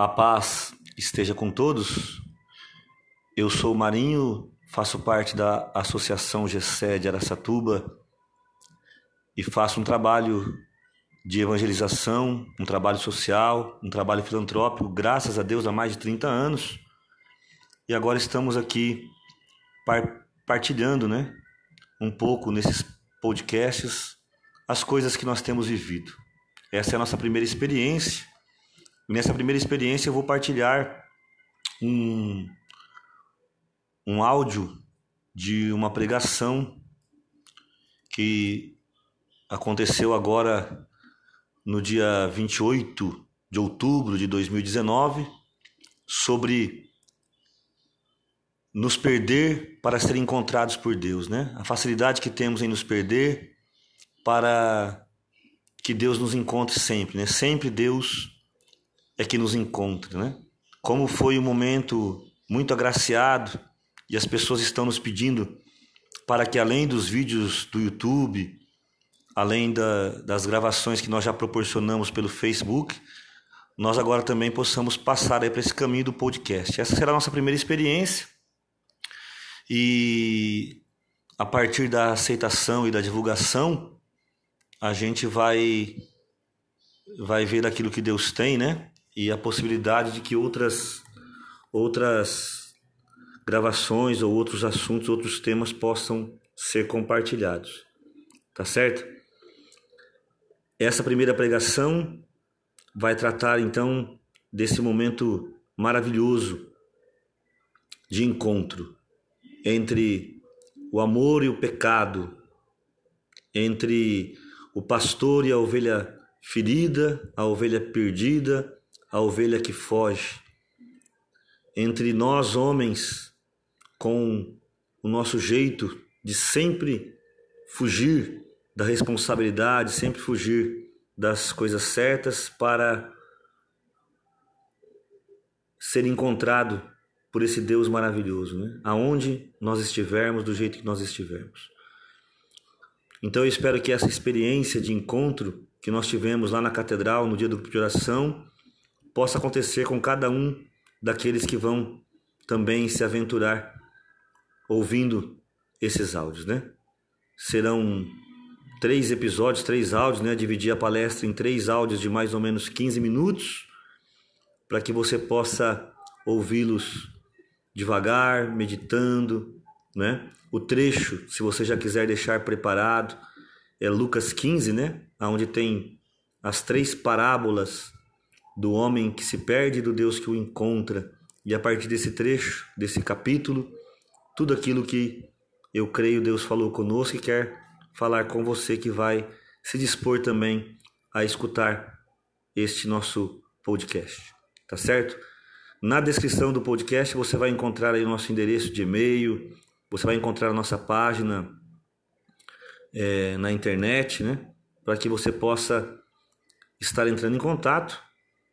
A paz esteja com todos. Eu sou Marinho, faço parte da Associação GC de Aracatuba e faço um trabalho de evangelização, um trabalho social, um trabalho filantrópico, graças a Deus, há mais de 30 anos. E agora estamos aqui partilhando, né, um pouco nesses podcasts as coisas que nós temos vivido. Essa é a nossa primeira experiência Nessa primeira experiência eu vou partilhar um, um áudio de uma pregação que aconteceu agora no dia 28 de outubro de 2019 sobre nos perder para ser encontrados por Deus, né? A facilidade que temos em nos perder para que Deus nos encontre sempre, né? Sempre Deus é que nos encontra, né? Como foi um momento muito agraciado e as pessoas estão nos pedindo para que além dos vídeos do YouTube, além da, das gravações que nós já proporcionamos pelo Facebook, nós agora também possamos passar para esse caminho do podcast. Essa será a nossa primeira experiência e a partir da aceitação e da divulgação, a gente vai vai ver aquilo que Deus tem, né? E a possibilidade de que outras outras gravações ou outros assuntos, outros temas possam ser compartilhados. Tá certo? Essa primeira pregação vai tratar então desse momento maravilhoso de encontro entre o amor e o pecado, entre o pastor e a ovelha ferida, a ovelha perdida a ovelha que foge. Entre nós, homens, com o nosso jeito de sempre fugir da responsabilidade, sempre fugir das coisas certas para ser encontrado por esse Deus maravilhoso, né? Aonde nós estivermos, do jeito que nós estivermos. Então eu espero que essa experiência de encontro que nós tivemos lá na catedral no dia do de oração possa acontecer com cada um daqueles que vão também se aventurar ouvindo esses áudios, né? Serão três episódios, três áudios, né? Dividir a palestra em três áudios de mais ou menos 15 minutos, para que você possa ouvi-los devagar, meditando, né? O trecho, se você já quiser deixar preparado, é Lucas 15, né? Onde tem as três parábolas do homem que se perde do Deus que o encontra. E a partir desse trecho, desse capítulo, tudo aquilo que eu creio Deus falou conosco e quer falar com você que vai se dispor também a escutar este nosso podcast. Tá certo? Na descrição do podcast você vai encontrar aí o nosso endereço de e-mail, você vai encontrar a nossa página é, na internet, né? Para que você possa estar entrando em contato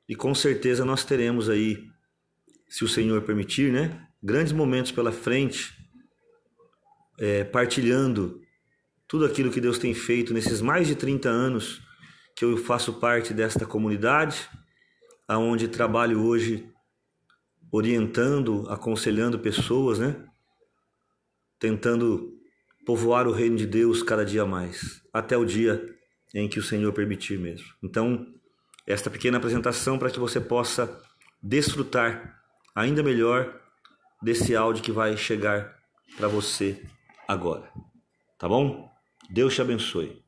e com certeza nós teremos aí, se o Senhor permitir, né, grandes momentos pela frente, é, partilhando tudo aquilo que Deus tem feito nesses mais de 30 anos que eu faço parte desta comunidade, aonde trabalho hoje orientando, aconselhando pessoas, né? Tentando povoar o reino de Deus cada dia mais, até o dia em que o Senhor permitir mesmo. Então, esta pequena apresentação para que você possa desfrutar ainda melhor desse áudio que vai chegar para você agora. Tá bom? Deus te abençoe.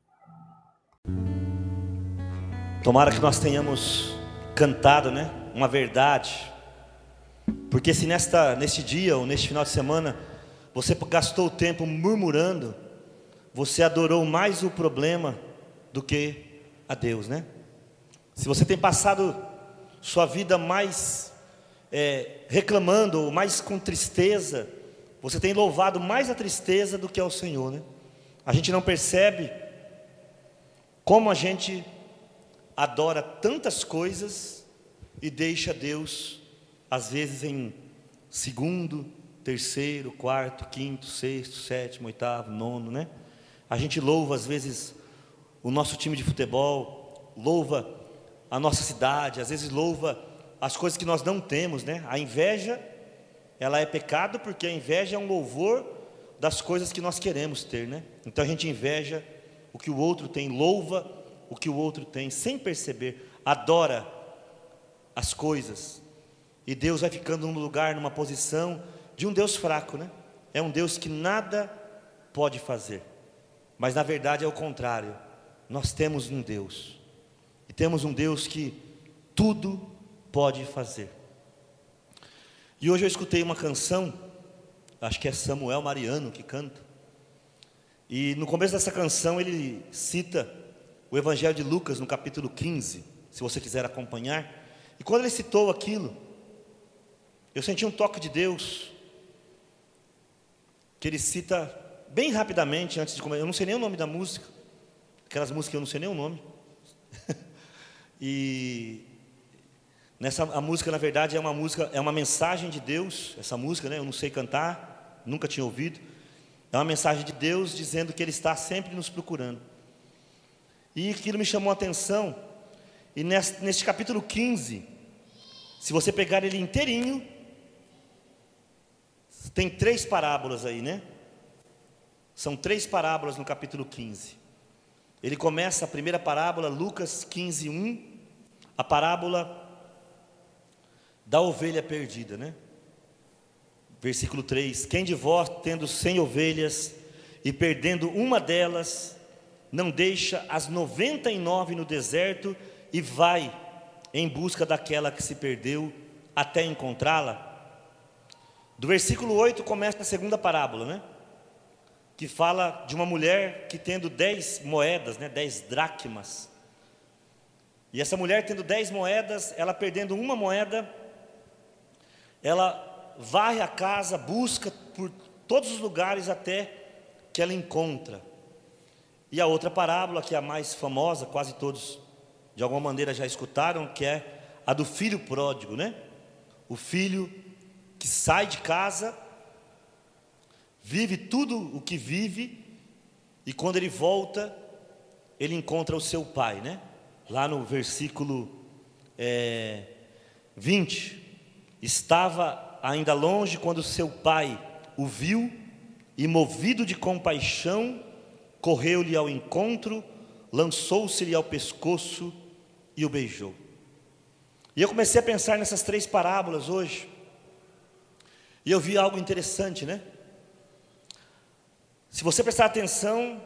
Tomara que nós tenhamos cantado, né? Uma verdade. Porque se nesta neste dia ou neste final de semana você gastou o tempo murmurando, você adorou mais o problema do que a Deus, né? Se você tem passado sua vida mais é, reclamando, mais com tristeza, você tem louvado mais a tristeza do que ao Senhor, né? A gente não percebe como a gente adora tantas coisas e deixa Deus, às vezes, em segundo, terceiro, quarto, quinto, sexto, sétimo, oitavo, nono, né? A gente louva, às vezes, o nosso time de futebol, louva a nossa cidade, às vezes louva as coisas que nós não temos, né? A inveja, ela é pecado porque a inveja é um louvor das coisas que nós queremos ter, né? Então a gente inveja o que o outro tem, louva o que o outro tem, sem perceber, adora as coisas. E Deus vai ficando num lugar, numa posição de um Deus fraco, né? É um Deus que nada pode fazer. Mas na verdade é o contrário. Nós temos um Deus. Temos um Deus que tudo pode fazer. E hoje eu escutei uma canção, acho que é Samuel Mariano que canta. E no começo dessa canção ele cita o Evangelho de Lucas no capítulo 15, se você quiser acompanhar. E quando ele citou aquilo, eu senti um toque de Deus, que ele cita bem rapidamente antes de começar. Eu não sei nem o nome da música, aquelas músicas eu não sei nem o nome. e nessa a música, na verdade, é uma música, é uma mensagem de Deus. Essa música, né? Eu não sei cantar, nunca tinha ouvido. É uma mensagem de Deus dizendo que Ele está sempre nos procurando. E aquilo me chamou a atenção. E neste, neste capítulo 15, se você pegar ele inteirinho, tem três parábolas aí, né? São três parábolas no capítulo 15. Ele começa a primeira parábola, Lucas 15, 1, a parábola da ovelha perdida, né? Versículo 3: Quem de vós, tendo cem ovelhas e perdendo uma delas, não deixa as noventa e nove no deserto e vai em busca daquela que se perdeu até encontrá-la? Do versículo 8 começa a segunda parábola, né? Que fala de uma mulher que tendo dez moedas, né? Dez dracmas. E essa mulher tendo dez moedas, ela perdendo uma moeda, ela varre a casa, busca por todos os lugares até que ela encontra. E a outra parábola, que é a mais famosa, quase todos de alguma maneira já escutaram, que é a do filho pródigo, né? O filho que sai de casa, vive tudo o que vive, e quando ele volta, ele encontra o seu pai, né? Lá no versículo é, 20, estava ainda longe quando seu pai o viu e, movido de compaixão, correu-lhe ao encontro, lançou-se-lhe ao pescoço e o beijou. E eu comecei a pensar nessas três parábolas hoje, e eu vi algo interessante, né? Se você prestar atenção,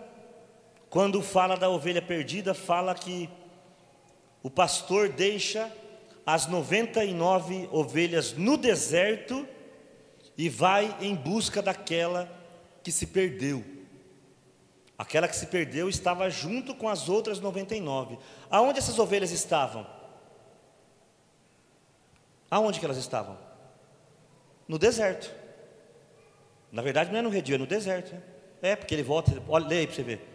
quando fala da ovelha perdida, fala que o pastor deixa as 99 ovelhas no deserto e vai em busca daquela que se perdeu. Aquela que se perdeu estava junto com as outras 99. Aonde essas ovelhas estavam? Aonde que elas estavam? No deserto. Na verdade não é no redil, é no deserto. Né? É, porque ele volta, olha, leia aí para você ver.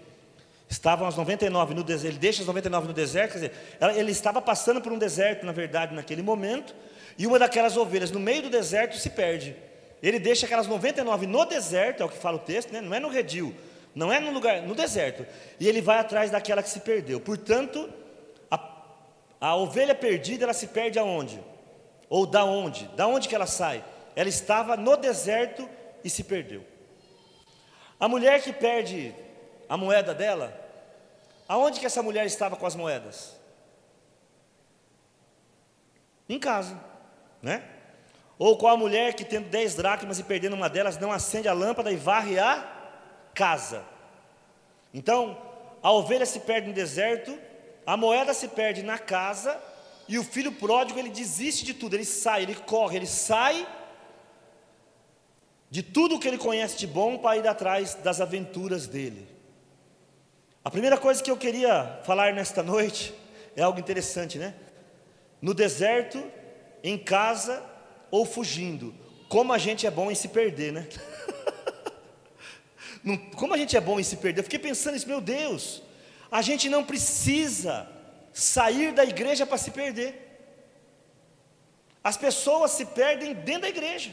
Estavam as 99 no deserto, ele deixa as 99 no deserto, quer dizer, ele estava passando por um deserto, na verdade, naquele momento, e uma daquelas ovelhas no meio do deserto se perde. Ele deixa aquelas 99 no deserto, é o que fala o texto, né? não é no redil, não é no lugar, no deserto. E ele vai atrás daquela que se perdeu. Portanto, a, a ovelha perdida, ela se perde aonde? Ou da onde? Da onde que ela sai? Ela estava no deserto e se perdeu. A mulher que perde a moeda dela, aonde que essa mulher estava com as moedas? Em casa, né? Ou com a mulher que tendo dez dracmas e perdendo uma delas, não acende a lâmpada e varre a casa. Então, a ovelha se perde no deserto, a moeda se perde na casa, e o filho pródigo ele desiste de tudo, ele sai, ele corre, ele sai de tudo que ele conhece de bom para ir atrás das aventuras dele. A primeira coisa que eu queria falar nesta noite é algo interessante, né? No deserto, em casa ou fugindo, como a gente é bom em se perder, né? como a gente é bom em se perder. Eu fiquei pensando isso, meu Deus, a gente não precisa sair da igreja para se perder. As pessoas se perdem dentro da igreja.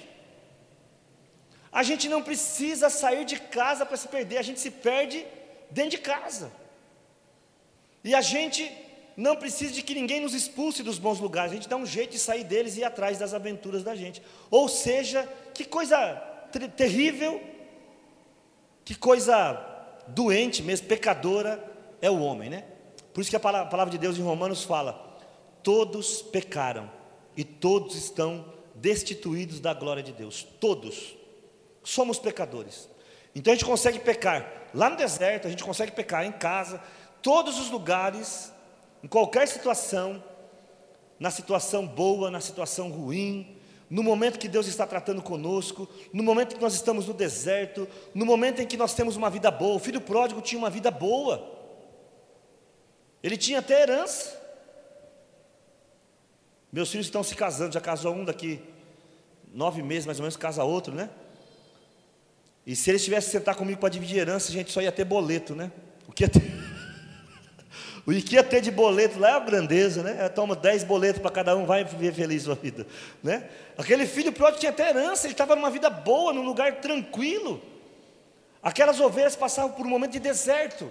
A gente não precisa sair de casa para se perder, a gente se perde dentro de casa. E a gente não precisa de que ninguém nos expulse dos bons lugares, a gente dá um jeito de sair deles e ir atrás das aventuras da gente. Ou seja, que coisa terrível, que coisa doente mesmo, pecadora é o homem, né? Por isso que a palavra de Deus em Romanos fala: todos pecaram e todos estão destituídos da glória de Deus. Todos somos pecadores. Então a gente consegue pecar lá no deserto, a gente consegue pecar em casa, todos os lugares, em qualquer situação, na situação boa, na situação ruim, no momento que Deus está tratando conosco, no momento que nós estamos no deserto, no momento em que nós temos uma vida boa. O filho pródigo tinha uma vida boa, ele tinha até herança. Meus filhos estão se casando, já casou um daqui nove meses mais ou menos, casa outro, né? E se eles tivessem sentar comigo para dividir herança, a gente só ia ter boleto, né? O que ia ter, o que ia ter de boleto lá é a grandeza, né? Toma dez boletos para cada um, vai viver feliz sua vida, né? Aquele filho pródigo tinha até herança, ele estava numa vida boa, num lugar tranquilo. Aquelas ovelhas passavam por um momento de deserto.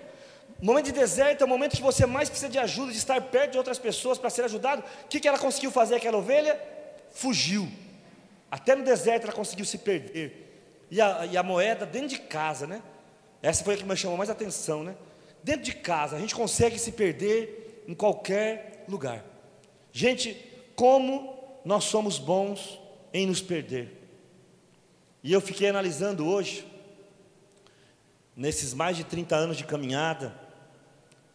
O momento de deserto é o momento que você mais precisa de ajuda, de estar perto de outras pessoas para ser ajudado. O que, que ela conseguiu fazer, aquela ovelha? Fugiu. Até no deserto ela conseguiu se perder. E a, e a moeda dentro de casa, né? Essa foi a que me chamou mais atenção, né? Dentro de casa, a gente consegue se perder em qualquer lugar. Gente, como nós somos bons em nos perder. E eu fiquei analisando hoje, nesses mais de 30 anos de caminhada,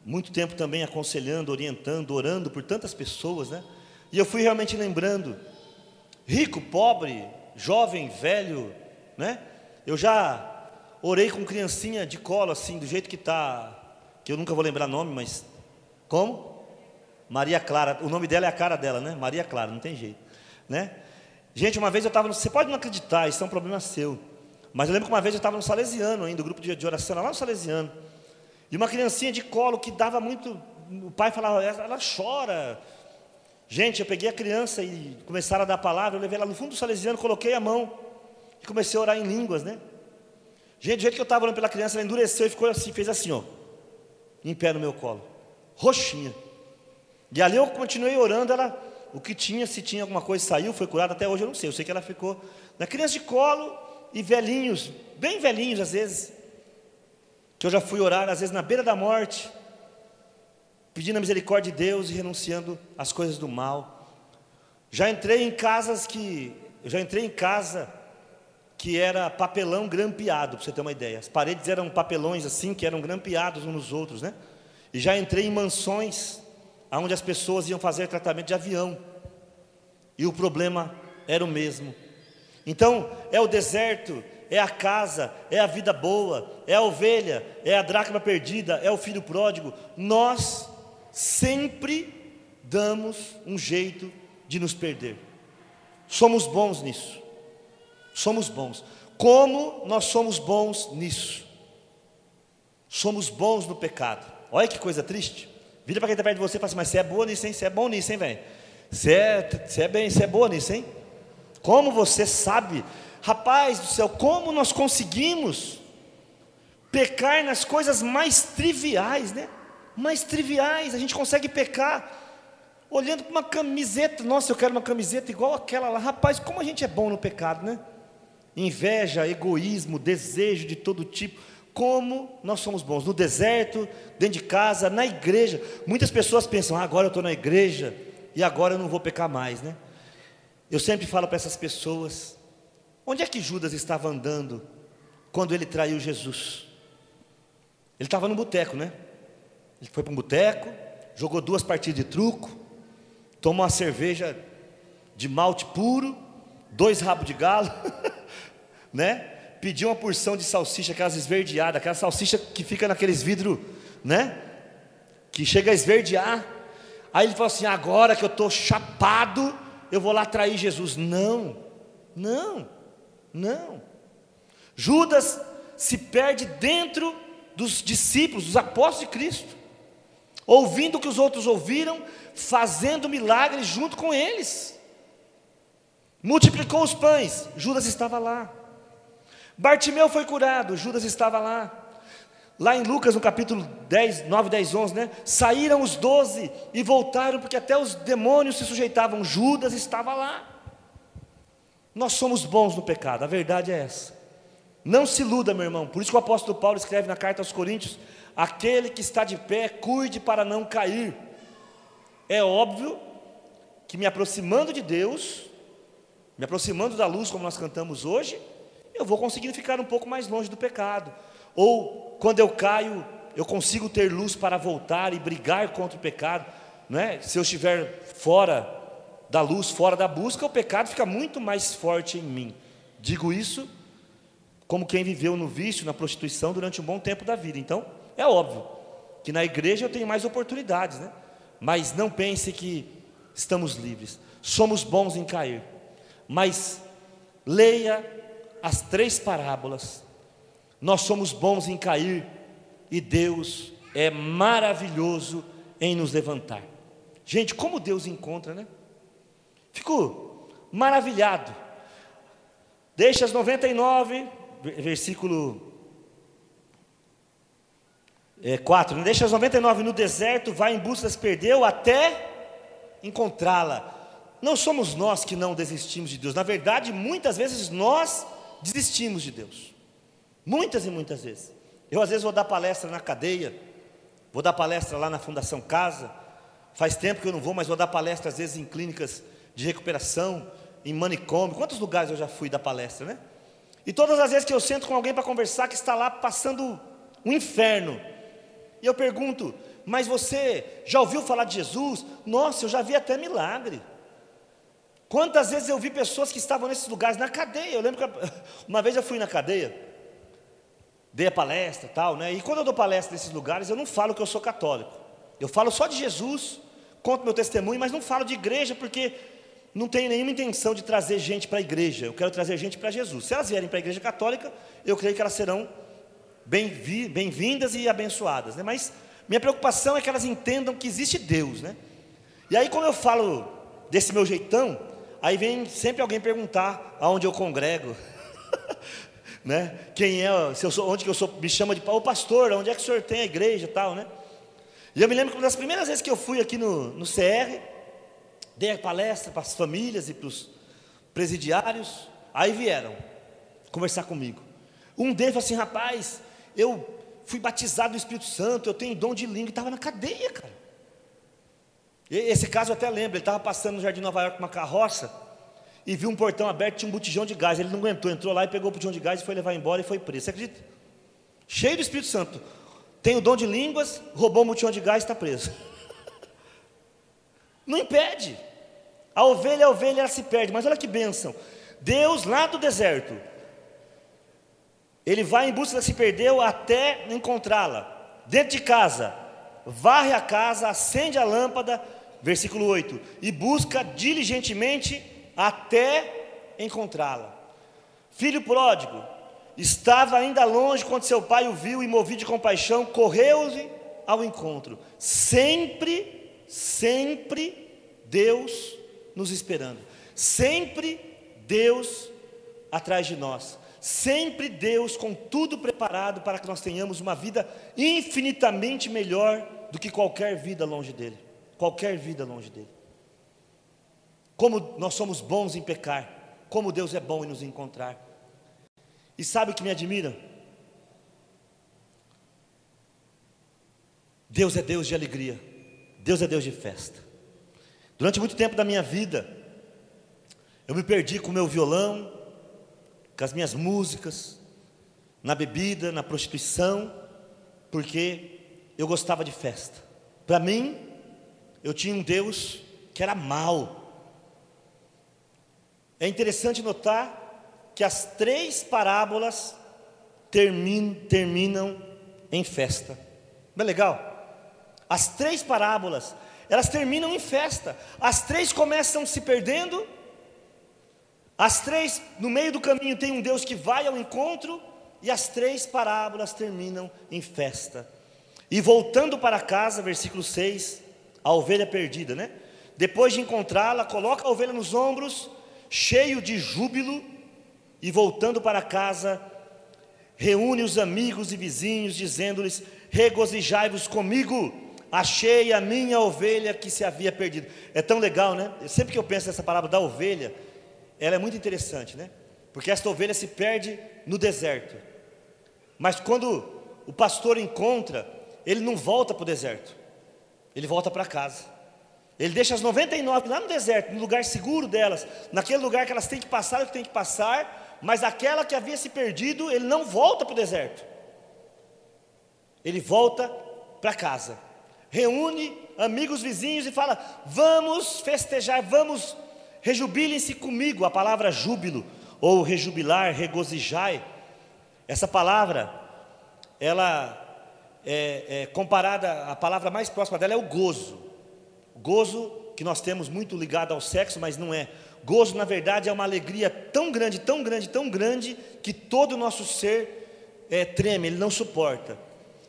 muito tempo também aconselhando, orientando, orando por tantas pessoas, né? E eu fui realmente lembrando, rico, pobre, jovem, velho, né? Eu já orei com criancinha de colo assim, do jeito que está, que eu nunca vou lembrar nome, mas como? Maria Clara. O nome dela é a cara dela, né? Maria Clara, não tem jeito, né? Gente, uma vez eu estava, você pode não acreditar, isso é um problema seu. Mas eu lembro que uma vez eu estava no Salesiano ainda, o grupo de oração lá no Salesiano. E uma criancinha de colo que dava muito. O pai falava, ela chora. Gente, eu peguei a criança e começaram a dar a palavra, eu levei ela no fundo do Salesiano, coloquei a mão e comecei a orar em línguas, né? Gente, do jeito que eu estava orando pela criança, ela endureceu e ficou assim, fez assim, ó, em pé no meu colo, roxinha. E ali eu continuei orando, ela, o que tinha, se tinha alguma coisa, saiu, foi curada, até hoje eu não sei, eu sei que ela ficou na criança de colo e velhinhos, bem velhinhos às vezes, que eu já fui orar, às vezes na beira da morte, pedindo a misericórdia de Deus e renunciando às coisas do mal. Já entrei em casas que, eu já entrei em casa que era papelão grampeado, para você ter uma ideia. As paredes eram papelões assim, que eram grampeados uns nos outros, né? E já entrei em mansões onde as pessoas iam fazer tratamento de avião. E o problema era o mesmo. Então, é o deserto, é a casa, é a vida boa, é a ovelha, é a dracma perdida, é o filho pródigo. Nós sempre damos um jeito de nos perder. Somos bons nisso. Somos bons. Como nós somos bons nisso? Somos bons no pecado. Olha que coisa triste. Vira para quem está perto de você e fala assim, mas você é boa nisso, hein? Você é bom nisso, hein, velho? Você é, você é bem, você é boa nisso, hein? Como você sabe, rapaz do céu, como nós conseguimos pecar nas coisas mais triviais, né? Mais triviais, a gente consegue pecar olhando para uma camiseta, nossa, eu quero uma camiseta igual aquela lá, rapaz, como a gente é bom no pecado, né? Inveja, egoísmo, desejo de todo tipo. Como nós somos bons no deserto, dentro de casa, na igreja. Muitas pessoas pensam: ah, agora eu estou na igreja e agora eu não vou pecar mais, né? Eu sempre falo para essas pessoas: onde é que Judas estava andando quando ele traiu Jesus? Ele estava no boteco, né? Ele foi para um boteco, jogou duas partidas de truco, tomou uma cerveja de malte puro, dois rabos de galo. né? Pediu uma porção de salsicha, aquelas esverdeadas, aquela salsicha que fica naqueles vidros, né? Que chega a esverdear. Aí ele falou assim: agora que eu estou chapado, eu vou lá trair Jesus. Não, não, não. Judas se perde dentro dos discípulos, dos apóstolos de Cristo, ouvindo o que os outros ouviram, fazendo milagres junto com eles. Multiplicou os pães, Judas estava lá. Bartimeu foi curado, Judas estava lá. Lá em Lucas, no capítulo 10, 9, 10, 11, né? Saíram os doze e voltaram, porque até os demônios se sujeitavam. Judas estava lá. Nós somos bons no pecado, a verdade é essa. Não se iluda, meu irmão. Por isso que o apóstolo Paulo escreve na carta aos Coríntios: aquele que está de pé, cuide para não cair. É óbvio que me aproximando de Deus, me aproximando da luz, como nós cantamos hoje, eu vou conseguindo ficar um pouco mais longe do pecado. Ou quando eu caio, eu consigo ter luz para voltar e brigar contra o pecado. Não é? Se eu estiver fora da luz, fora da busca, o pecado fica muito mais forte em mim. Digo isso como quem viveu no vício, na prostituição durante um bom tempo da vida. Então, é óbvio que na igreja eu tenho mais oportunidades, né? Mas não pense que estamos livres. Somos bons em cair. Mas leia as três parábolas nós somos bons em cair e Deus é maravilhoso em nos levantar. Gente, como Deus encontra, né? Fico maravilhado. Deixa as 99, versículo é, 4. Né? Deixa as 99 no deserto, vai em busca das perdeu até encontrá-la. Não somos nós que não desistimos de Deus. Na verdade, muitas vezes nós desistimos de Deus. Muitas e muitas vezes. Eu às vezes vou dar palestra na cadeia, vou dar palestra lá na Fundação Casa. Faz tempo que eu não vou, mas vou dar palestra às vezes em clínicas de recuperação, em manicômio. Quantos lugares eu já fui dar palestra, né? E todas as vezes que eu sento com alguém para conversar que está lá passando um inferno, e eu pergunto: "Mas você já ouviu falar de Jesus?" Nossa, eu já vi até milagre. Quantas vezes eu vi pessoas que estavam nesses lugares na cadeia? Eu lembro que uma vez eu fui na cadeia, dei a palestra tal, né? E quando eu dou palestra nesses lugares, eu não falo que eu sou católico. Eu falo só de Jesus, conto meu testemunho, mas não falo de igreja porque não tenho nenhuma intenção de trazer gente para a igreja. Eu quero trazer gente para Jesus. Se elas vierem para a igreja católica, eu creio que elas serão bem-vindas e abençoadas, né? Mas minha preocupação é que elas entendam que existe Deus, né? E aí quando eu falo desse meu jeitão, aí vem sempre alguém perguntar aonde eu congrego. né? Quem é, se eu sou, onde que eu sou, me chama de o pastor, onde é que o senhor tem a igreja e tal, né? E eu me lembro que uma das primeiras vezes que eu fui aqui no, no CR, dei a palestra para as famílias e para os presidiários, aí vieram conversar comigo. Um deles falou assim, rapaz, eu fui batizado no Espírito Santo, eu tenho dom de língua, e estava na cadeia, cara. Esse caso eu até lembro, ele estava passando no Jardim Nova York com uma carroça, e viu um portão aberto, tinha um botijão de gás. Ele não aguentou, entrou lá e pegou o botijão de gás e foi levar embora e foi preso. Você acredita? Cheio do Espírito Santo. Tem o dom de línguas, roubou um botijão de gás e está preso. Não impede. A ovelha, a ovelha, ela se perde. Mas olha que bênção. Deus lá do deserto, ele vai em busca da se perdeu até encontrá-la. Dentro de casa, varre a casa, acende a lâmpada, versículo 8, e busca diligentemente até encontrá-la. Filho pródigo, estava ainda longe quando seu pai o viu e, movido de compaixão, correu-lhe ao encontro. Sempre, sempre Deus nos esperando. Sempre Deus atrás de nós. Sempre Deus com tudo preparado para que nós tenhamos uma vida infinitamente melhor do que qualquer vida longe dele. Qualquer vida longe dele. Como nós somos bons em pecar, como Deus é bom em nos encontrar. E sabe o que me admira? Deus é Deus de alegria, Deus é Deus de festa. Durante muito tempo da minha vida, eu me perdi com o meu violão, com as minhas músicas, na bebida, na prostituição, porque eu gostava de festa. Para mim, eu tinha um Deus que era mau, é interessante notar que as três parábolas terminam, terminam em festa. Não é legal? As três parábolas, elas terminam em festa. As três começam se perdendo. As três, no meio do caminho, tem um Deus que vai ao encontro. E as três parábolas terminam em festa. E voltando para casa, versículo 6, a ovelha perdida, né? Depois de encontrá-la, coloca a ovelha nos ombros cheio de júbilo, e voltando para casa, reúne os amigos e vizinhos, dizendo-lhes: Regozijai-vos comigo, achei a minha ovelha que se havia perdido. É tão legal, né? Sempre que eu penso nessa palavra da ovelha, ela é muito interessante, né? Porque esta ovelha se perde no deserto. Mas quando o pastor encontra, ele não volta para o deserto, ele volta para casa. Ele deixa as 99 lá no deserto, no lugar seguro delas, naquele lugar que elas têm que passar que têm que passar, mas aquela que havia se perdido, ele não volta para o deserto. Ele volta para casa, reúne amigos vizinhos e fala: Vamos festejar, vamos, rejubilem-se comigo. A palavra júbilo, ou rejubilar, regozijai, essa palavra, ela é, é comparada, a palavra mais próxima dela é o gozo. Gozo que nós temos muito ligado ao sexo, mas não é. Gozo, na verdade, é uma alegria tão grande, tão grande, tão grande, que todo o nosso ser é, treme, ele não suporta.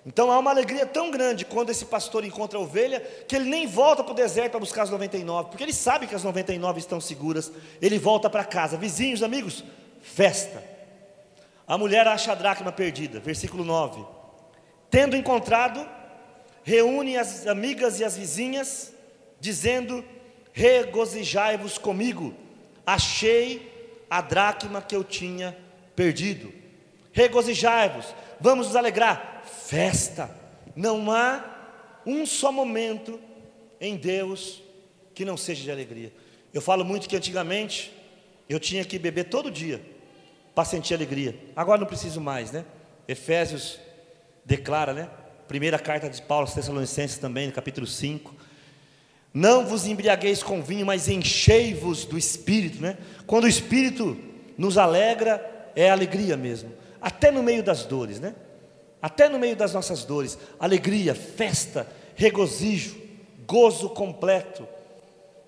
Então há uma alegria tão grande quando esse pastor encontra a ovelha, que ele nem volta para o deserto para buscar as 99, porque ele sabe que as 99 estão seguras, ele volta para casa. Vizinhos, amigos, festa. A mulher acha a dracma perdida, versículo 9. Tendo encontrado, reúne as amigas e as vizinhas, dizendo: Regozijai-vos comigo, achei a dracma que eu tinha perdido. Regozijai-vos, vamos nos alegrar. Festa, não há um só momento em Deus que não seja de alegria. Eu falo muito que antigamente eu tinha que beber todo dia para sentir alegria. Agora não preciso mais, né? Efésios declara, né? Primeira carta de Paulo aos Tessalonicenses também, no capítulo 5 não vos embriagueis com vinho, mas enchei-vos do Espírito, né? Quando o Espírito nos alegra, é alegria mesmo, até no meio das dores, né? Até no meio das nossas dores, alegria, festa, regozijo, gozo completo.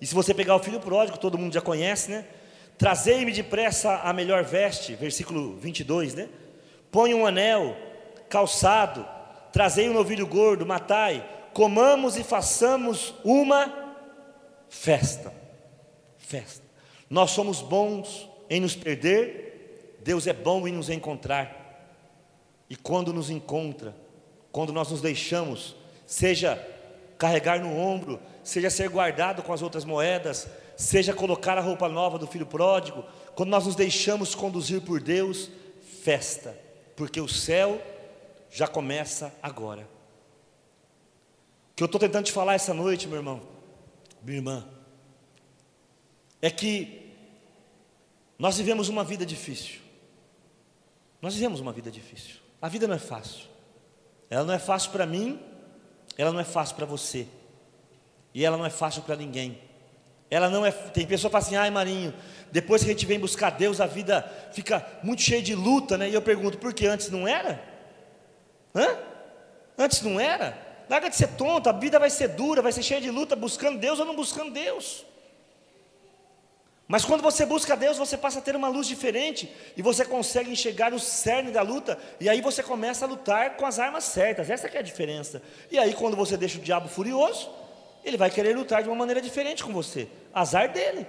E se você pegar o filho pródigo, todo mundo já conhece, né? Trazei-me depressa a melhor veste, versículo 22, né? Põe um anel, calçado, trazei um novilho gordo, matai, comamos e façamos uma festa. Festa. Nós somos bons em nos perder, Deus é bom em nos encontrar. E quando nos encontra, quando nós nos deixamos, seja carregar no ombro, seja ser guardado com as outras moedas, seja colocar a roupa nova do filho pródigo, quando nós nos deixamos conduzir por Deus, festa, porque o céu já começa agora. O que eu estou tentando te falar essa noite, meu irmão, minha irmã, é que nós vivemos uma vida difícil. Nós vivemos uma vida difícil. A vida não é fácil. Ela não é fácil para mim, ela não é fácil para você. E ela não é fácil para ninguém. Ela não é. Tem pessoa que fala assim, ai Marinho, depois que a gente vem buscar Deus, a vida fica muito cheia de luta, né? E eu pergunto, por que antes não era? Hã? Antes não era? Larga de ser tonto, a vida vai ser dura, vai ser cheia de luta, buscando Deus ou não buscando Deus. Mas quando você busca Deus, você passa a ter uma luz diferente e você consegue enxergar o cerne da luta, e aí você começa a lutar com as armas certas. Essa é a diferença. E aí quando você deixa o diabo furioso, ele vai querer lutar de uma maneira diferente com você. Azar dele.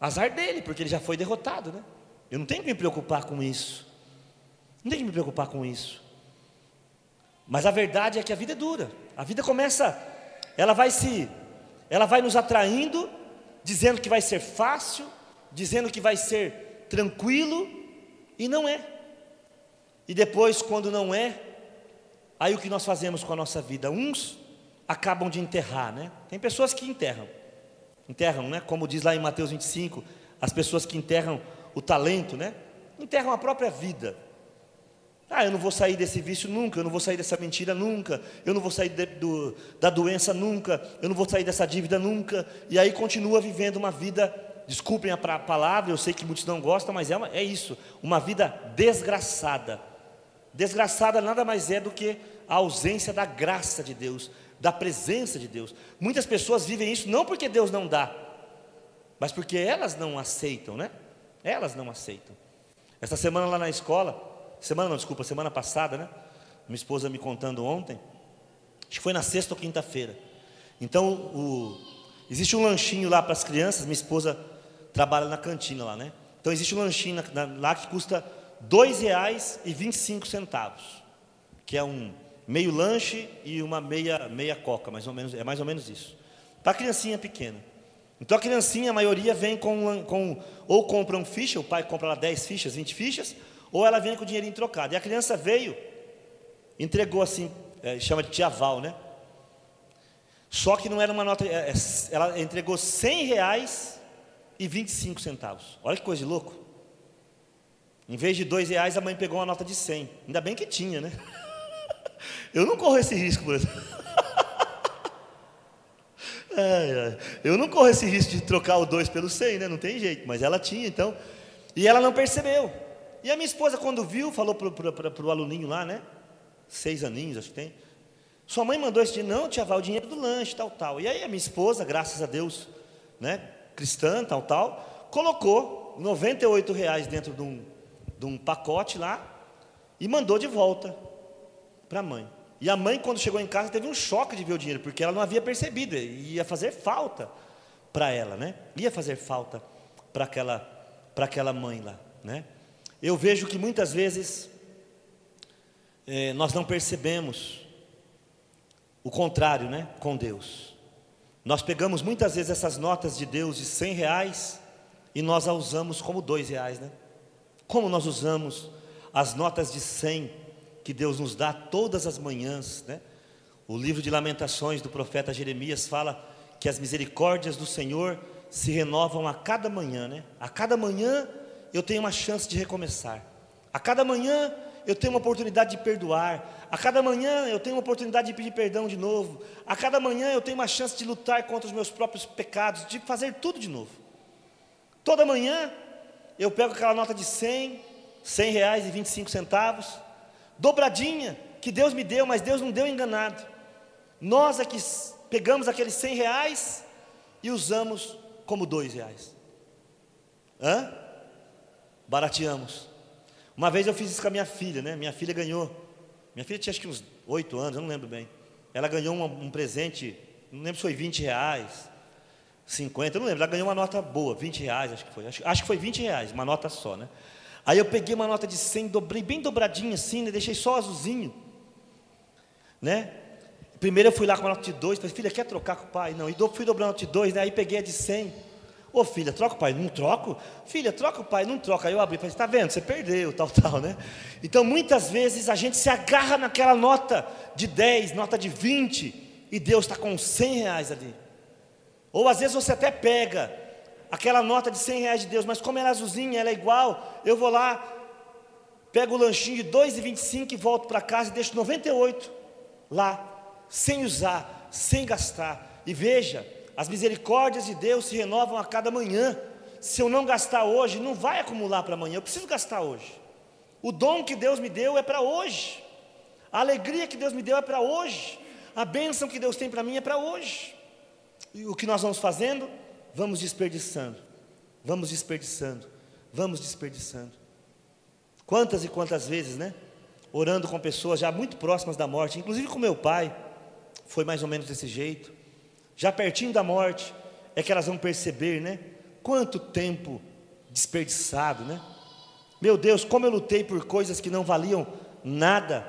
Azar dele, porque ele já foi derrotado, né? Eu não tenho que me preocupar com isso. Não tenho que me preocupar com isso. Mas a verdade é que a vida é dura. A vida começa, ela vai se, ela vai nos atraindo, dizendo que vai ser fácil, dizendo que vai ser tranquilo, e não é. E depois, quando não é, aí o que nós fazemos com a nossa vida? Uns acabam de enterrar, né? Tem pessoas que enterram, enterram, né? Como diz lá em Mateus 25, as pessoas que enterram o talento, né? Enterram a própria vida. Ah, eu não vou sair desse vício nunca, eu não vou sair dessa mentira nunca, eu não vou sair de, do, da doença nunca, eu não vou sair dessa dívida nunca, e aí continua vivendo uma vida, desculpem a palavra, eu sei que muitos não gostam, mas é, uma, é isso, uma vida desgraçada. Desgraçada nada mais é do que a ausência da graça de Deus, da presença de Deus. Muitas pessoas vivem isso não porque Deus não dá, mas porque elas não aceitam, né? Elas não aceitam. Essa semana lá na escola, semana não, desculpa, semana passada, né? Minha esposa me contando ontem, acho que foi na sexta ou quinta-feira. Então, o, existe um lanchinho lá para as crianças, minha esposa trabalha na cantina lá, né? Então existe um lanchinho lá que custa cinco centavos, que é um meio lanche e uma meia, meia coca, mais ou menos, é mais ou menos isso. Para a criancinha pequena. Então a criancinha, a maioria vem com, com ou compra um ficha, o pai compra lá 10 fichas, 20 fichas, ou ela vem com o dinheirinho trocado. E a criança veio, entregou assim, é, chama de tia Val, né? Só que não era uma nota, é, é ela entregou 100 reais e 25 centavos. Olha que coisa de louco. Em vez de dois reais, a mãe pegou uma nota de 100. Ainda bem que tinha, né? Eu não corro esse risco, por exemplo. Eu não corro esse risco de trocar o 2 pelo 100, né? Não tem jeito, mas ela tinha, então. E ela não percebeu. E a minha esposa, quando viu, falou para o aluninho lá, né? Seis aninhos, acho que tem. Sua mãe mandou esse dinheiro, não, tia Val, o dinheiro do lanche, tal, tal. E aí a minha esposa, graças a Deus, né? Cristã, tal, tal, colocou 98 reais dentro de um, de um pacote lá e mandou de volta para a mãe. E a mãe, quando chegou em casa, teve um choque de ver o dinheiro, porque ela não havia percebido, ia fazer falta para ela, né? Ia fazer falta para aquela, aquela mãe lá, né? Eu vejo que muitas vezes é, nós não percebemos o contrário, né? Com Deus. Nós pegamos muitas vezes essas notas de Deus de 100 reais e nós a usamos como dois reais, né? Como nós usamos as notas de 100 que Deus nos dá todas as manhãs, né? O livro de Lamentações do profeta Jeremias fala que as misericórdias do Senhor se renovam a cada manhã, né? A cada manhã eu tenho uma chance de recomeçar. A cada manhã eu tenho uma oportunidade de perdoar. A cada manhã eu tenho uma oportunidade de pedir perdão de novo. A cada manhã eu tenho uma chance de lutar contra os meus próprios pecados, de fazer tudo de novo. Toda manhã eu pego aquela nota de 100, 100 reais e 25 centavos, dobradinha, que Deus me deu, mas Deus não deu enganado. Nós aqui pegamos aqueles 100 reais e usamos como dois reais. Hã? Barateamos. Uma vez eu fiz isso com a minha filha, né? Minha filha ganhou. Minha filha tinha acho que uns oito anos, eu não lembro bem. Ela ganhou um, um, presente, não lembro se foi 20 reais, 50, eu não lembro. Ela ganhou uma nota boa, 20 reais, acho que foi. Acho, acho que foi 20 reais, uma nota só, né? Aí eu peguei uma nota de 100, dobrei bem dobradinha assim, né? deixei só azulzinho. Né? Primeiro eu fui lá com a nota de 2, falei, filha, quer trocar com o pai? Não, e fui dobrando a nota de 2, né? aí peguei a de 100. Ô filha, troca o pai, não troco? Filha, troca o pai, não troca. Aí eu abri, falei, está vendo, você perdeu, tal, tal, né? Então muitas vezes a gente se agarra naquela nota de 10, nota de 20, e Deus está com 100 reais ali. Ou às vezes você até pega aquela nota de 100 reais de Deus, mas como ela é azulzinha, ela é igual, eu vou lá, pego o lanchinho de 2,25 e volto para casa e deixo 98 lá, sem usar, sem gastar. E veja, as misericórdias de Deus se renovam a cada manhã. Se eu não gastar hoje, não vai acumular para amanhã, eu preciso gastar hoje. O dom que Deus me deu é para hoje. A alegria que Deus me deu é para hoje. A bênção que Deus tem para mim é para hoje. E o que nós vamos fazendo? vamos desperdiçando, vamos desperdiçando, vamos desperdiçando. Quantas e quantas vezes, né? Orando com pessoas já muito próximas da morte, inclusive com meu pai, foi mais ou menos desse jeito. Já pertinho da morte, é que elas vão perceber, né? Quanto tempo desperdiçado, né? Meu Deus, como eu lutei por coisas que não valiam nada.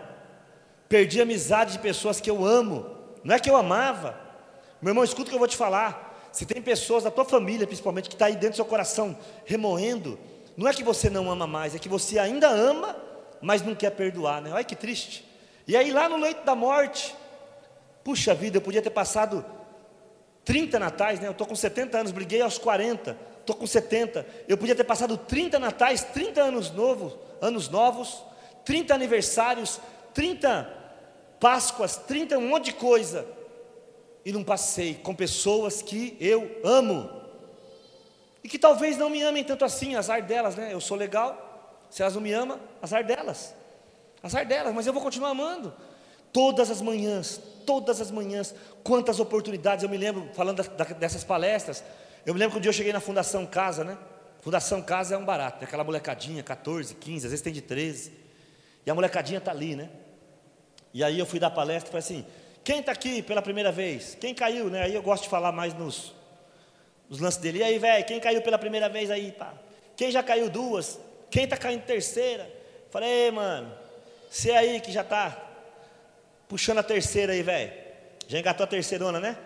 Perdi amizade de pessoas que eu amo. Não é que eu amava. Meu irmão, escuta o que eu vou te falar. Se tem pessoas da tua família, principalmente, que está aí dentro do seu coração remoendo, não é que você não ama mais, é que você ainda ama, mas não quer perdoar, né? Olha que triste. E aí lá no leito da morte, puxa vida, eu podia ter passado 30 natais, né? Eu estou com 70 anos, briguei aos 40, estou com 70. Eu podia ter passado 30 natais, 30 anos novos, anos novos, 30 aniversários, 30 Páscoas, 30 um monte de coisa e não passei com pessoas que eu amo. E que talvez não me amem tanto assim, azar delas, né? Eu sou legal, se elas não me amam, azar delas. Azar delas, mas eu vou continuar amando. Todas as manhãs, todas as manhãs, quantas oportunidades, eu me lembro, falando da, dessas palestras, eu me lembro que um dia eu cheguei na Fundação Casa, né? Fundação Casa é um barato, né? aquela molecadinha, 14, 15, às vezes tem de 13, e a molecadinha está ali, né? E aí eu fui dar palestra e falei assim: quem está aqui pela primeira vez? Quem caiu, né? Aí eu gosto de falar mais nos, nos lances dele. E aí, velho, quem caiu pela primeira vez aí? Pá? Quem já caiu duas? Quem está caindo terceira? Falei, Ei, mano, você aí que já está puxando a terceira aí, velho. Já engatou a terceirona, né?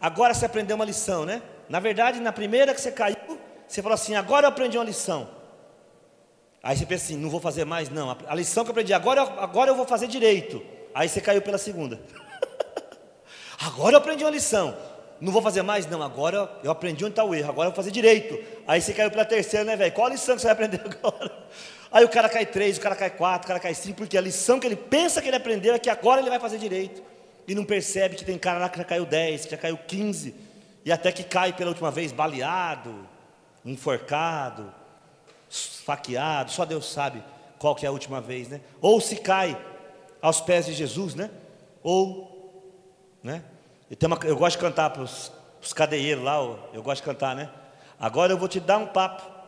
Agora você aprendeu uma lição, né? Na verdade, na primeira que você caiu, você falou assim: agora eu aprendi uma lição. Aí você pensa assim: não vou fazer mais, não. A lição que eu aprendi, agora, agora eu vou fazer direito. Aí você caiu pela segunda. agora eu aprendi uma lição. Não vou fazer mais, não. Agora eu aprendi onde está o erro. Agora eu vou fazer direito. Aí você caiu pela terceira, né, velho? Qual a lição que você vai aprender agora? Aí o cara cai três, o cara cai quatro, o cara cai cinco, porque a lição que ele pensa que ele aprendeu é que agora ele vai fazer direito e não percebe que tem cara lá que já caiu 10, que já caiu 15, e até que cai pela última vez baleado, enforcado, faqueado, só Deus sabe qual que é a última vez, né? Ou se cai aos pés de Jesus, né? Ou, né? Uma, eu gosto de cantar para os cadeieiros lá, eu gosto de cantar, né? Agora eu vou te dar um papo.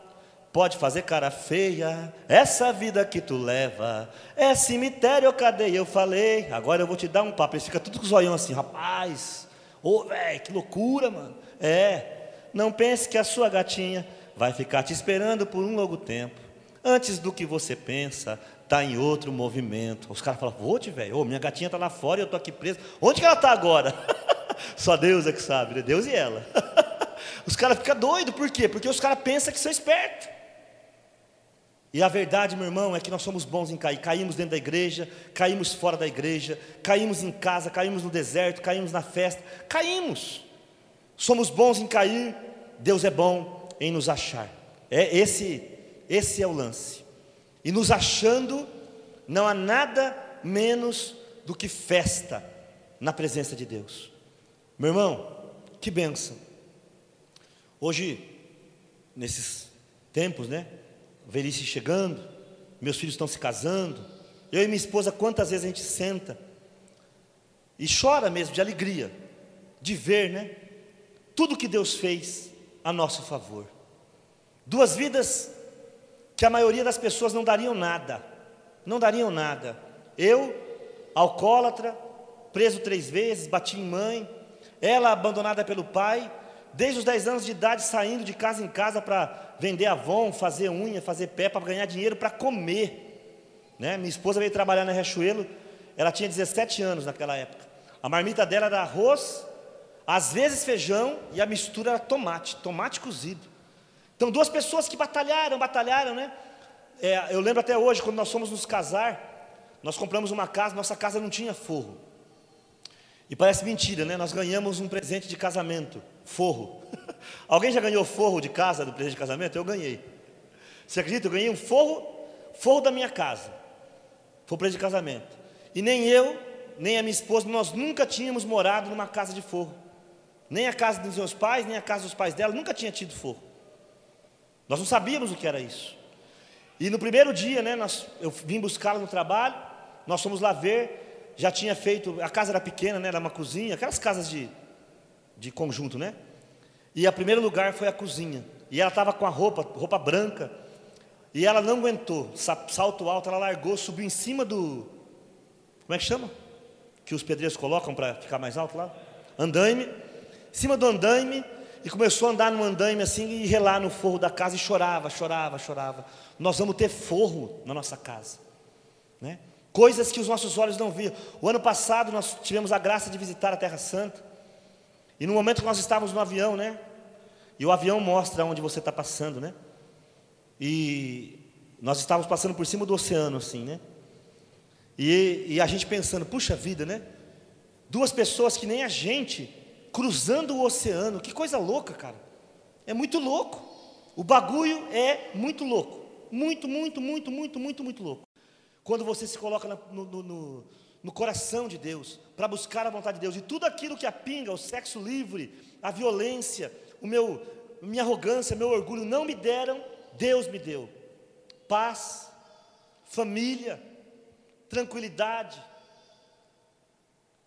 Pode fazer cara feia, essa vida que tu leva é cemitério ou cadeia. Eu falei, agora eu vou te dar um papo. Ele fica tudo com o zoião assim, rapaz, ô oh, velho, que loucura, mano. É, não pense que a sua gatinha vai ficar te esperando por um longo tempo. Antes do que você pensa, está em outro movimento. Os caras falam, vou te velho, oh, minha gatinha está lá fora e eu estou aqui preso. Onde que ela está agora? Só Deus é que sabe, né? Deus e ela. os caras ficam doidos, por quê? Porque os caras pensam que são espertos. E a verdade, meu irmão, é que nós somos bons em cair. Caímos dentro da igreja, caímos fora da igreja, caímos em casa, caímos no deserto, caímos na festa. Caímos. Somos bons em cair, Deus é bom em nos achar. É esse, esse é o lance. E nos achando, não há nada menos do que festa na presença de Deus. Meu irmão, que bênção. Hoje, nesses tempos, né? Velhice chegando, meus filhos estão se casando. Eu e minha esposa, quantas vezes a gente senta e chora mesmo de alegria, de ver, né? Tudo que Deus fez a nosso favor. Duas vidas que a maioria das pessoas não dariam nada, não dariam nada. Eu, alcoólatra, preso três vezes, bati em mãe, ela abandonada pelo pai, desde os 10 anos de idade saindo de casa em casa para vender Avon, fazer unha, fazer pé, para ganhar dinheiro para comer. Né? Minha esposa veio trabalhar na Riachuelo, ela tinha 17 anos naquela época. A marmita dela era arroz, às vezes feijão e a mistura era tomate, tomate cozido. Então, duas pessoas que batalharam, batalharam, né? É, eu lembro até hoje, quando nós fomos nos casar, nós compramos uma casa, nossa casa não tinha forro. E parece mentira, né? Nós ganhamos um presente de casamento, forro. Alguém já ganhou forro de casa do presente de casamento? Eu ganhei. Você acredita? Eu ganhei um forro, forro da minha casa. Foi o presente de casamento. E nem eu, nem a minha esposa, nós nunca tínhamos morado numa casa de forro. Nem a casa dos meus pais, nem a casa dos pais dela, nunca tinha tido forro. Nós não sabíamos o que era isso. E no primeiro dia, né, nós, eu vim buscá-la no trabalho, nós fomos lá ver, já tinha feito, a casa era pequena, né, era uma cozinha, aquelas casas de, de conjunto, né? E o primeiro lugar foi a cozinha. E ela estava com a roupa, roupa branca. E ela não aguentou, salto alto, ela largou, subiu em cima do. Como é que chama? Que os pedreiros colocam para ficar mais alto lá? Andaime. Em cima do andaime. E começou a andar no andaime assim e relar no forro da casa e chorava, chorava, chorava. Nós vamos ter forro na nossa casa. Né? coisas que os nossos olhos não viam. O ano passado nós tivemos a graça de visitar a Terra Santa, e no momento que nós estávamos no avião, né? E o avião mostra onde você está passando, né? E nós estávamos passando por cima do oceano, assim, né? E, e a gente pensando, puxa vida, né? Duas pessoas que nem a gente cruzando o oceano, que coisa louca, cara. É muito louco. O bagulho é muito louco. Muito, muito, muito, muito, muito, muito louco. Quando você se coloca no, no, no, no coração de Deus, para buscar a vontade de Deus, e tudo aquilo que apinga, o sexo livre, a violência, o meu, minha arrogância, meu orgulho, não me deram, Deus me deu. Paz, família, tranquilidade.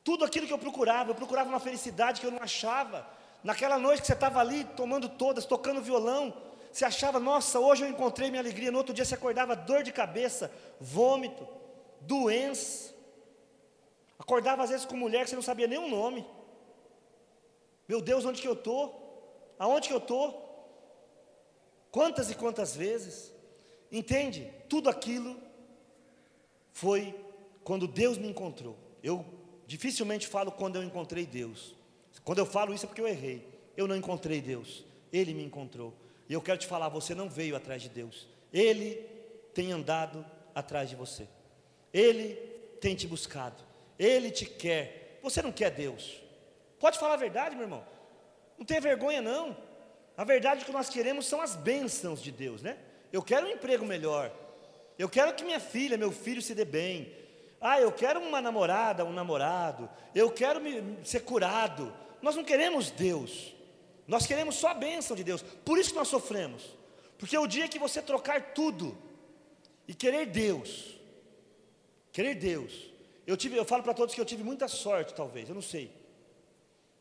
Tudo aquilo que eu procurava, eu procurava uma felicidade que eu não achava. Naquela noite que você estava ali tomando todas, tocando violão, você achava, nossa, hoje eu encontrei minha alegria. No outro dia você acordava dor de cabeça, vômito, doença. Acordava às vezes com mulher que você não sabia nem o nome. Meu Deus, onde que eu estou? Aonde que eu estou? Quantas e quantas vezes? Entende? Tudo aquilo foi quando Deus me encontrou. Eu dificilmente falo quando eu encontrei Deus. Quando eu falo isso é porque eu errei. Eu não encontrei Deus. Ele me encontrou. E eu quero te falar, você não veio atrás de Deus. Ele tem andado atrás de você. Ele tem te buscado. Ele te quer. Você não quer Deus. Pode falar a verdade, meu irmão. Não tenha vergonha não. A verdade que nós queremos são as bênçãos de Deus, né? Eu quero um emprego melhor. Eu quero que minha filha, meu filho se dê bem. Ah, eu quero uma namorada, um namorado. Eu quero me, ser curado. Nós não queremos Deus. Nós queremos só a bênção de Deus. Por isso que nós sofremos. Porque o dia que você trocar tudo e querer Deus, querer Deus. Eu tive, eu falo para todos que eu tive muita sorte, talvez, eu não sei.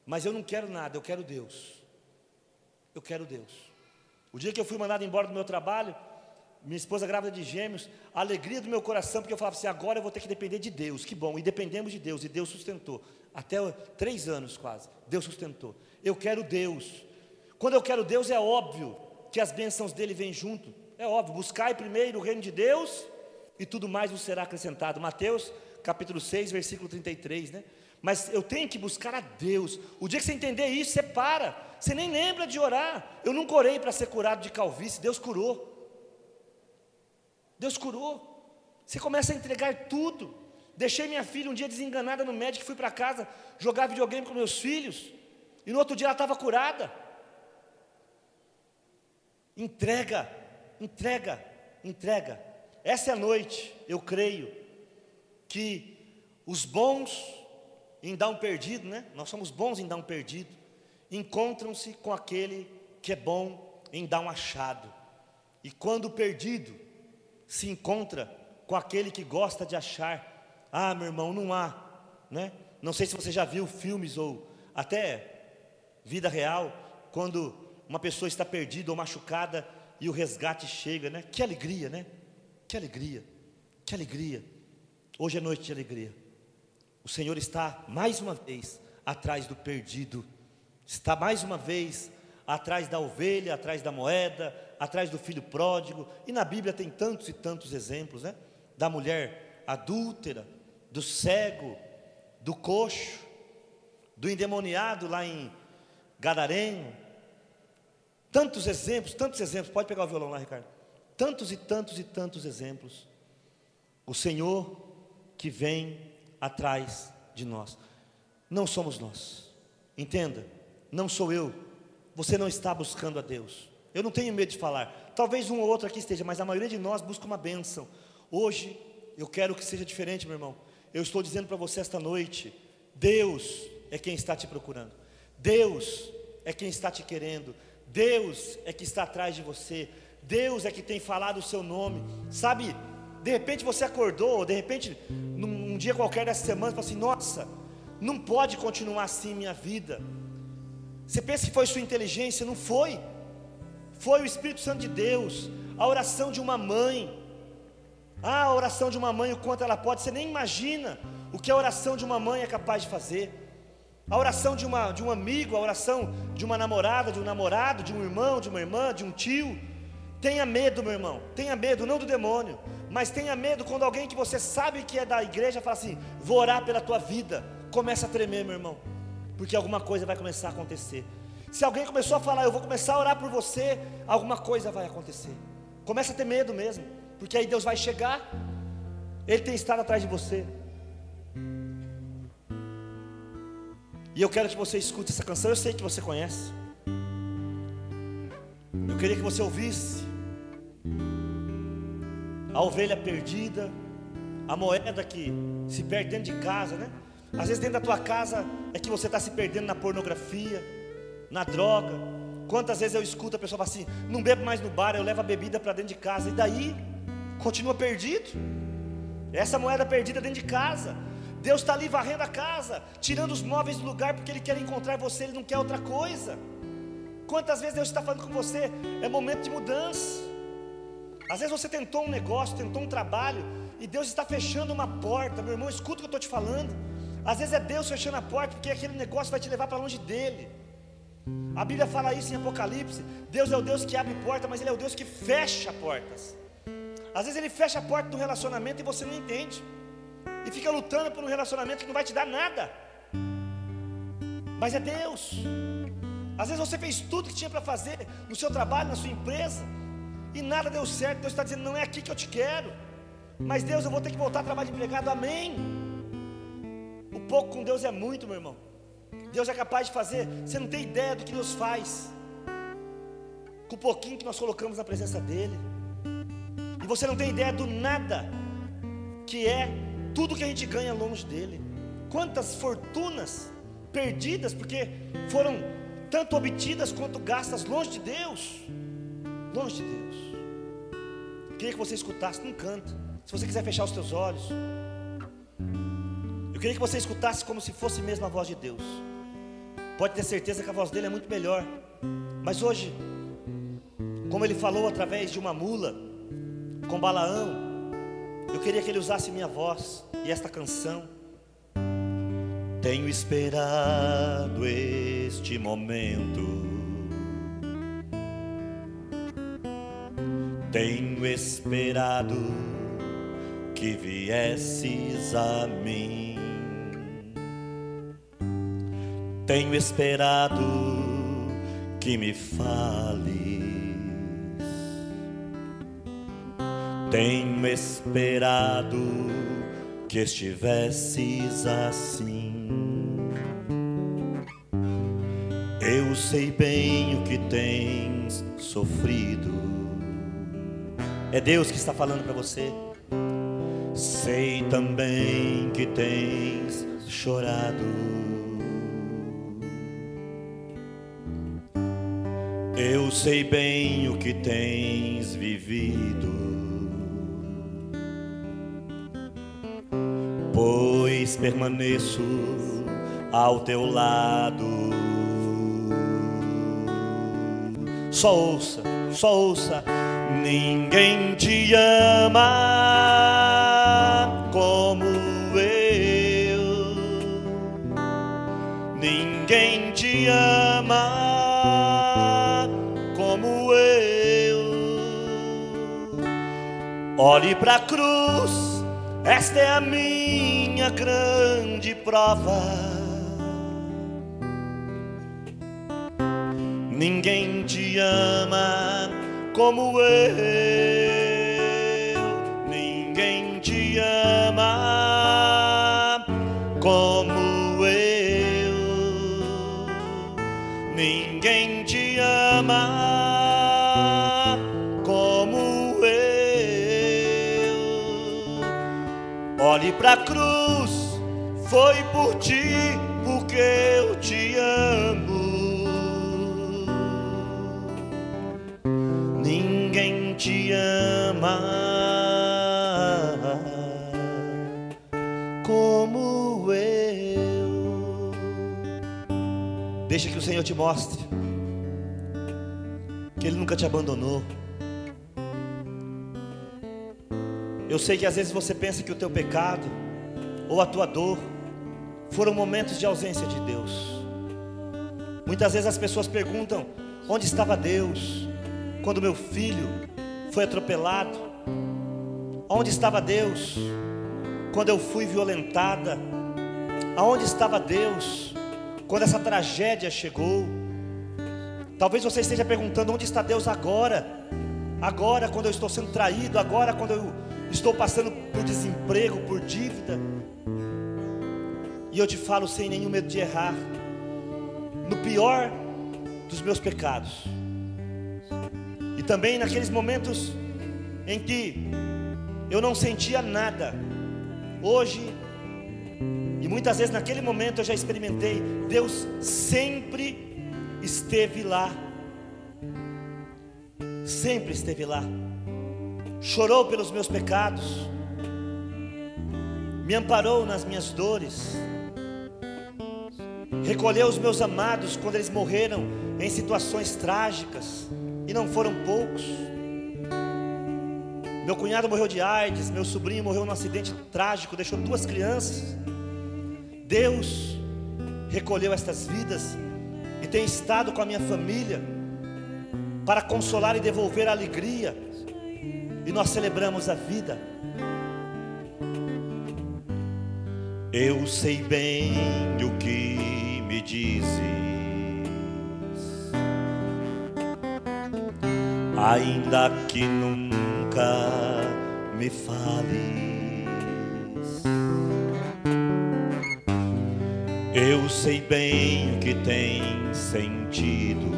Mas eu não quero nada, eu quero Deus. Eu quero Deus. O dia que eu fui mandado embora do meu trabalho, minha esposa grávida de gêmeos, a alegria do meu coração, porque eu falava assim: agora eu vou ter que depender de Deus. Que bom, e dependemos de Deus, e Deus sustentou. Até três anos quase, Deus sustentou. Eu quero Deus. Quando eu quero Deus, é óbvio que as bênçãos dele vêm junto. É óbvio, buscai primeiro o reino de Deus e tudo mais vos será acrescentado. Mateus capítulo 6, versículo 33, né? Mas eu tenho que buscar a Deus. O dia que você entender isso, você para. Você nem lembra de orar. Eu nunca orei para ser curado de calvície, Deus curou. Deus curou. Você começa a entregar tudo. Deixei minha filha um dia desenganada no médico, fui para casa jogar videogame com meus filhos, e no outro dia ela estava curada. Entrega, entrega, entrega. Essa é a noite, eu creio, que os bons em dar um perdido, né? Nós somos bons em dar um perdido, encontram-se com aquele que é bom em dar um achado. E quando o perdido se encontra com aquele que gosta de achar, ah, meu irmão, não há, né? Não sei se você já viu filmes ou até vida real, quando uma pessoa está perdida ou machucada e o resgate chega, né? Que alegria, né? Que alegria, que alegria. Hoje é noite de alegria. O Senhor está mais uma vez atrás do perdido, está mais uma vez atrás da ovelha, atrás da moeda, atrás do filho pródigo. E na Bíblia tem tantos e tantos exemplos, né? Da mulher adúltera, do cego, do coxo, do endemoniado lá em Gadareno, Tantos exemplos, tantos exemplos. Pode pegar o violão lá, Ricardo. Tantos e tantos e tantos exemplos. O Senhor que vem atrás de nós. Não somos nós. Entenda, não sou eu. Você não está buscando a Deus. Eu não tenho medo de falar. Talvez um ou outro aqui esteja, mas a maioria de nós busca uma bênção. Hoje eu quero que seja diferente, meu irmão. Eu estou dizendo para você esta noite: Deus é quem está te procurando. Deus é quem está te querendo. Deus é que está atrás de você, Deus é que tem falado o seu nome, sabe? De repente você acordou, de repente, num um dia qualquer dessa semana, você fala assim: nossa, não pode continuar assim minha vida. Você pensa que foi sua inteligência? Não foi, foi o Espírito Santo de Deus, a oração de uma mãe. Ah, a oração de uma mãe, o quanto ela pode, você nem imagina o que a oração de uma mãe é capaz de fazer. A oração de, uma, de um amigo, a oração de uma namorada, de um namorado, de um irmão, de uma irmã, de um tio. Tenha medo, meu irmão. Tenha medo, não do demônio, mas tenha medo quando alguém que você sabe que é da igreja fala assim: Vou orar pela tua vida. Começa a tremer, meu irmão, porque alguma coisa vai começar a acontecer. Se alguém começou a falar, eu vou começar a orar por você, alguma coisa vai acontecer. Começa a ter medo mesmo, porque aí Deus vai chegar, Ele tem estado atrás de você. E eu quero que você escute essa canção, eu sei que você conhece. Eu queria que você ouvisse. A ovelha perdida, a moeda que se perde dentro de casa, né? Às vezes dentro da tua casa é que você está se perdendo na pornografia, na droga. Quantas vezes eu escuto a pessoa falar assim: não bebo mais no bar, eu levo a bebida para dentro de casa, e daí continua perdido. Essa moeda perdida dentro de casa. Deus está ali varrendo a casa, tirando os móveis do lugar, porque Ele quer encontrar você, Ele não quer outra coisa. Quantas vezes Deus está falando com você? É momento de mudança. Às vezes você tentou um negócio, tentou um trabalho, e Deus está fechando uma porta. Meu irmão, escuta o que eu estou te falando. Às vezes é Deus fechando a porta, porque aquele negócio vai te levar para longe dele. A Bíblia fala isso em Apocalipse. Deus é o Deus que abre porta, mas Ele é o Deus que fecha portas. Às vezes ele fecha a porta do relacionamento e você não entende. E fica lutando por um relacionamento que não vai te dar nada. Mas é Deus. Às vezes você fez tudo que tinha para fazer no seu trabalho, na sua empresa, e nada deu certo. Deus está dizendo: não é aqui que eu te quero. Mas Deus, eu vou ter que voltar a trabalhar de empregado. Amém. O pouco com Deus é muito, meu irmão. Deus é capaz de fazer. Você não tem ideia do que Deus faz. Com o pouquinho que nós colocamos na presença dEle. E você não tem ideia do nada que é tudo que a gente ganha longe dEle. Quantas fortunas perdidas porque foram tanto obtidas quanto gastas longe de Deus. Longe de Deus. Queria que você escutasse num canto. Se você quiser fechar os teus olhos. Eu queria que você escutasse como se fosse mesmo a voz de Deus. Pode ter certeza que a voz dele é muito melhor. Mas hoje, como ele falou através de uma mula com Balaão, eu queria que ele usasse minha voz e esta canção. Tenho esperado este momento. Tenho esperado que viesses a mim. Tenho esperado que me fales. Tenho esperado que estivesses assim. Eu sei bem o que tens sofrido. É Deus que está falando para você. Sei também que tens chorado. Eu sei bem o que tens vivido. Pois permaneço ao teu lado. Só ouça, só ouça. Ninguém te ama como eu. Ninguém te ama como eu. Olhe para a cruz, esta é a minha grande prova Ninguém te ama como eu. Ninguém te ama como eu. Ninguém te ama como eu. Olhe para a cruz, Senhor te mostre que Ele nunca te abandonou. Eu sei que às vezes você pensa que o teu pecado ou a tua dor foram momentos de ausência de Deus. Muitas vezes as pessoas perguntam: onde estava Deus quando meu filho foi atropelado? Onde estava Deus quando eu fui violentada? Aonde estava Deus quando essa tragédia chegou? Talvez você esteja perguntando: onde está Deus agora? Agora, quando eu estou sendo traído, agora, quando eu estou passando por desemprego, por dívida. E eu te falo sem nenhum medo de errar, no pior dos meus pecados também naqueles momentos em que eu não sentia nada. Hoje, e muitas vezes naquele momento eu já experimentei, Deus sempre esteve lá. Sempre esteve lá. Chorou pelos meus pecados. Me amparou nas minhas dores. Recolheu os meus amados quando eles morreram em situações trágicas e não foram poucos. Meu cunhado morreu de AIDS, meu sobrinho morreu num acidente trágico, deixou duas crianças. Deus recolheu estas vidas e tem estado com a minha família para consolar e devolver a alegria e nós celebramos a vida. Eu sei bem o que me dizes, ainda que nunca me fales. Eu sei bem o que tem sentido.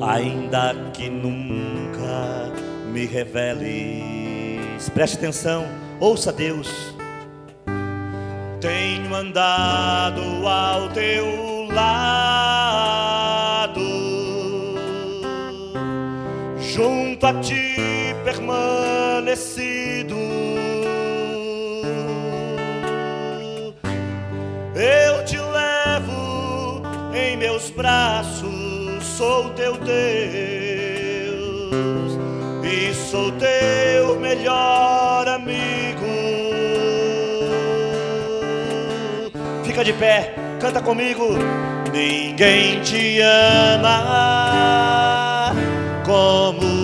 Ainda que nunca me reveles. Preste atenção, ouça Deus. Tenho andado ao teu lado, junto a ti permanecido em meus braços, sou teu Deus e sou teu melhor amigo. Fica de pé, canta comigo. Ninguém te ama como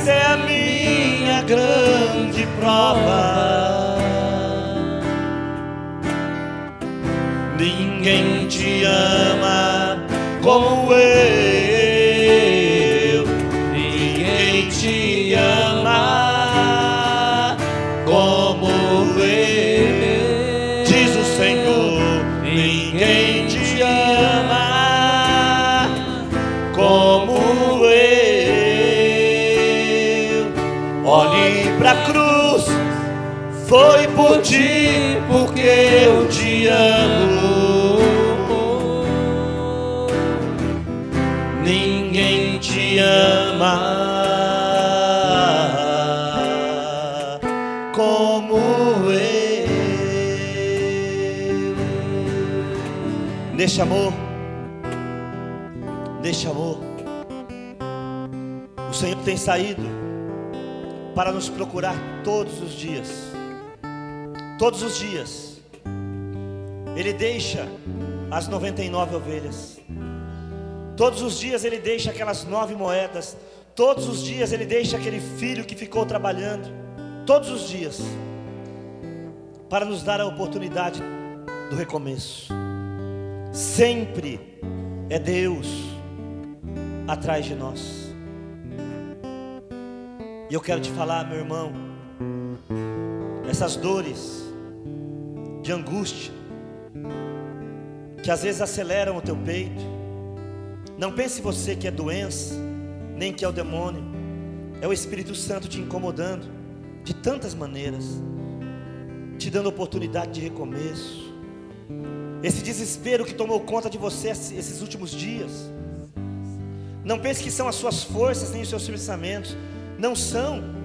essa é a minha grande prova. Ninguém te ama como eu. Ninguém te ama foi por ti, porque eu te amo. Ninguém te ama como eu. Neste amor, neste amor, o Senhor tem saído para nos procurar todos os dias. Todos os dias, Ele deixa as 99 ovelhas. Todos os dias Ele deixa aquelas nove moedas. Todos os dias Ele deixa aquele filho que ficou trabalhando. Todos os dias, para nos dar a oportunidade do recomeço. Sempre é Deus atrás de nós. E eu quero te falar, meu irmão, essas dores de angústia que às vezes aceleram o teu peito. Não pense você que é doença, nem que é o demônio. É o Espírito Santo te incomodando de tantas maneiras, te dando oportunidade de recomeço. Esse desespero que tomou conta de você esses últimos dias. Não pense que são as suas forças nem os seus pensamentos. Não são.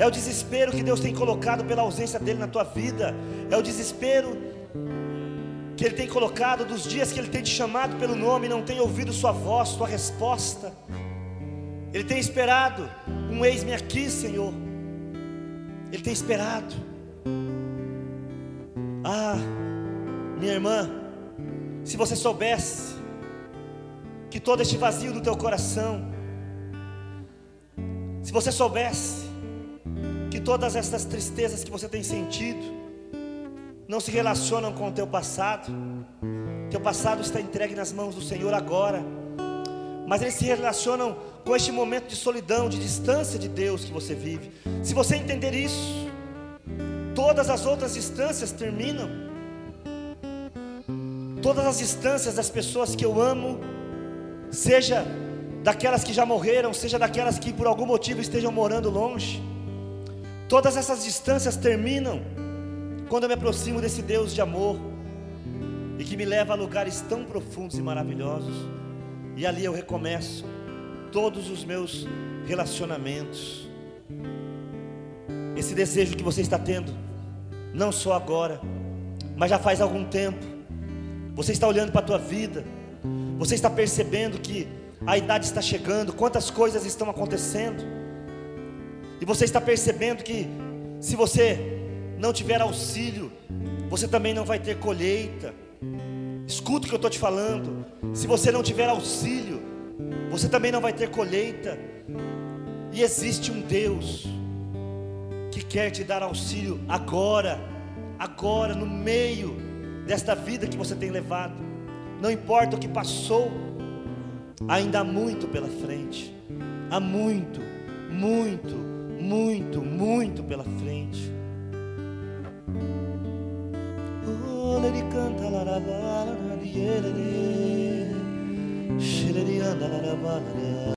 É o desespero que Deus tem colocado pela ausência dele na tua vida. É o desespero que Ele tem colocado dos dias que Ele tem te chamado pelo nome e não tem ouvido sua voz, sua resposta. Ele tem esperado um eis-me aqui, Senhor. Ele tem esperado. Ah, minha irmã, se você soubesse que todo este vazio do teu coração, se você soubesse todas essas tristezas que você tem sentido não se relacionam com o teu passado, teu passado está entregue nas mãos do Senhor agora, mas eles se relacionam com este momento de solidão, de distância de Deus que você vive. Se você entender isso, todas as outras distâncias terminam. Todas as distâncias das pessoas que eu amo, seja daquelas que já morreram, seja daquelas que por algum motivo estejam morando longe, todas essas distâncias terminam quando eu me aproximo desse Deus de amor e que me leva a lugares tão profundos e maravilhosos, e ali eu recomeço todos os meus relacionamentos. Esse desejo que você está tendo, não só agora, mas já faz algum tempo. Você está olhando para a tua vida, você está percebendo que a idade está chegando, quantas coisas estão acontecendo, e você está percebendo que se você não tiver auxílio, você também não vai ter colheita. Escuta o que eu estou te falando. Se você não tiver auxílio, você também não vai ter colheita. E existe um Deus que quer te dar auxílio agora, agora, no meio desta vida que você tem levado. Não importa o que passou, ainda há muito pela frente. Há muito, muito, muito, muito pela frente. Oh, ele canta larabara, ele, ele.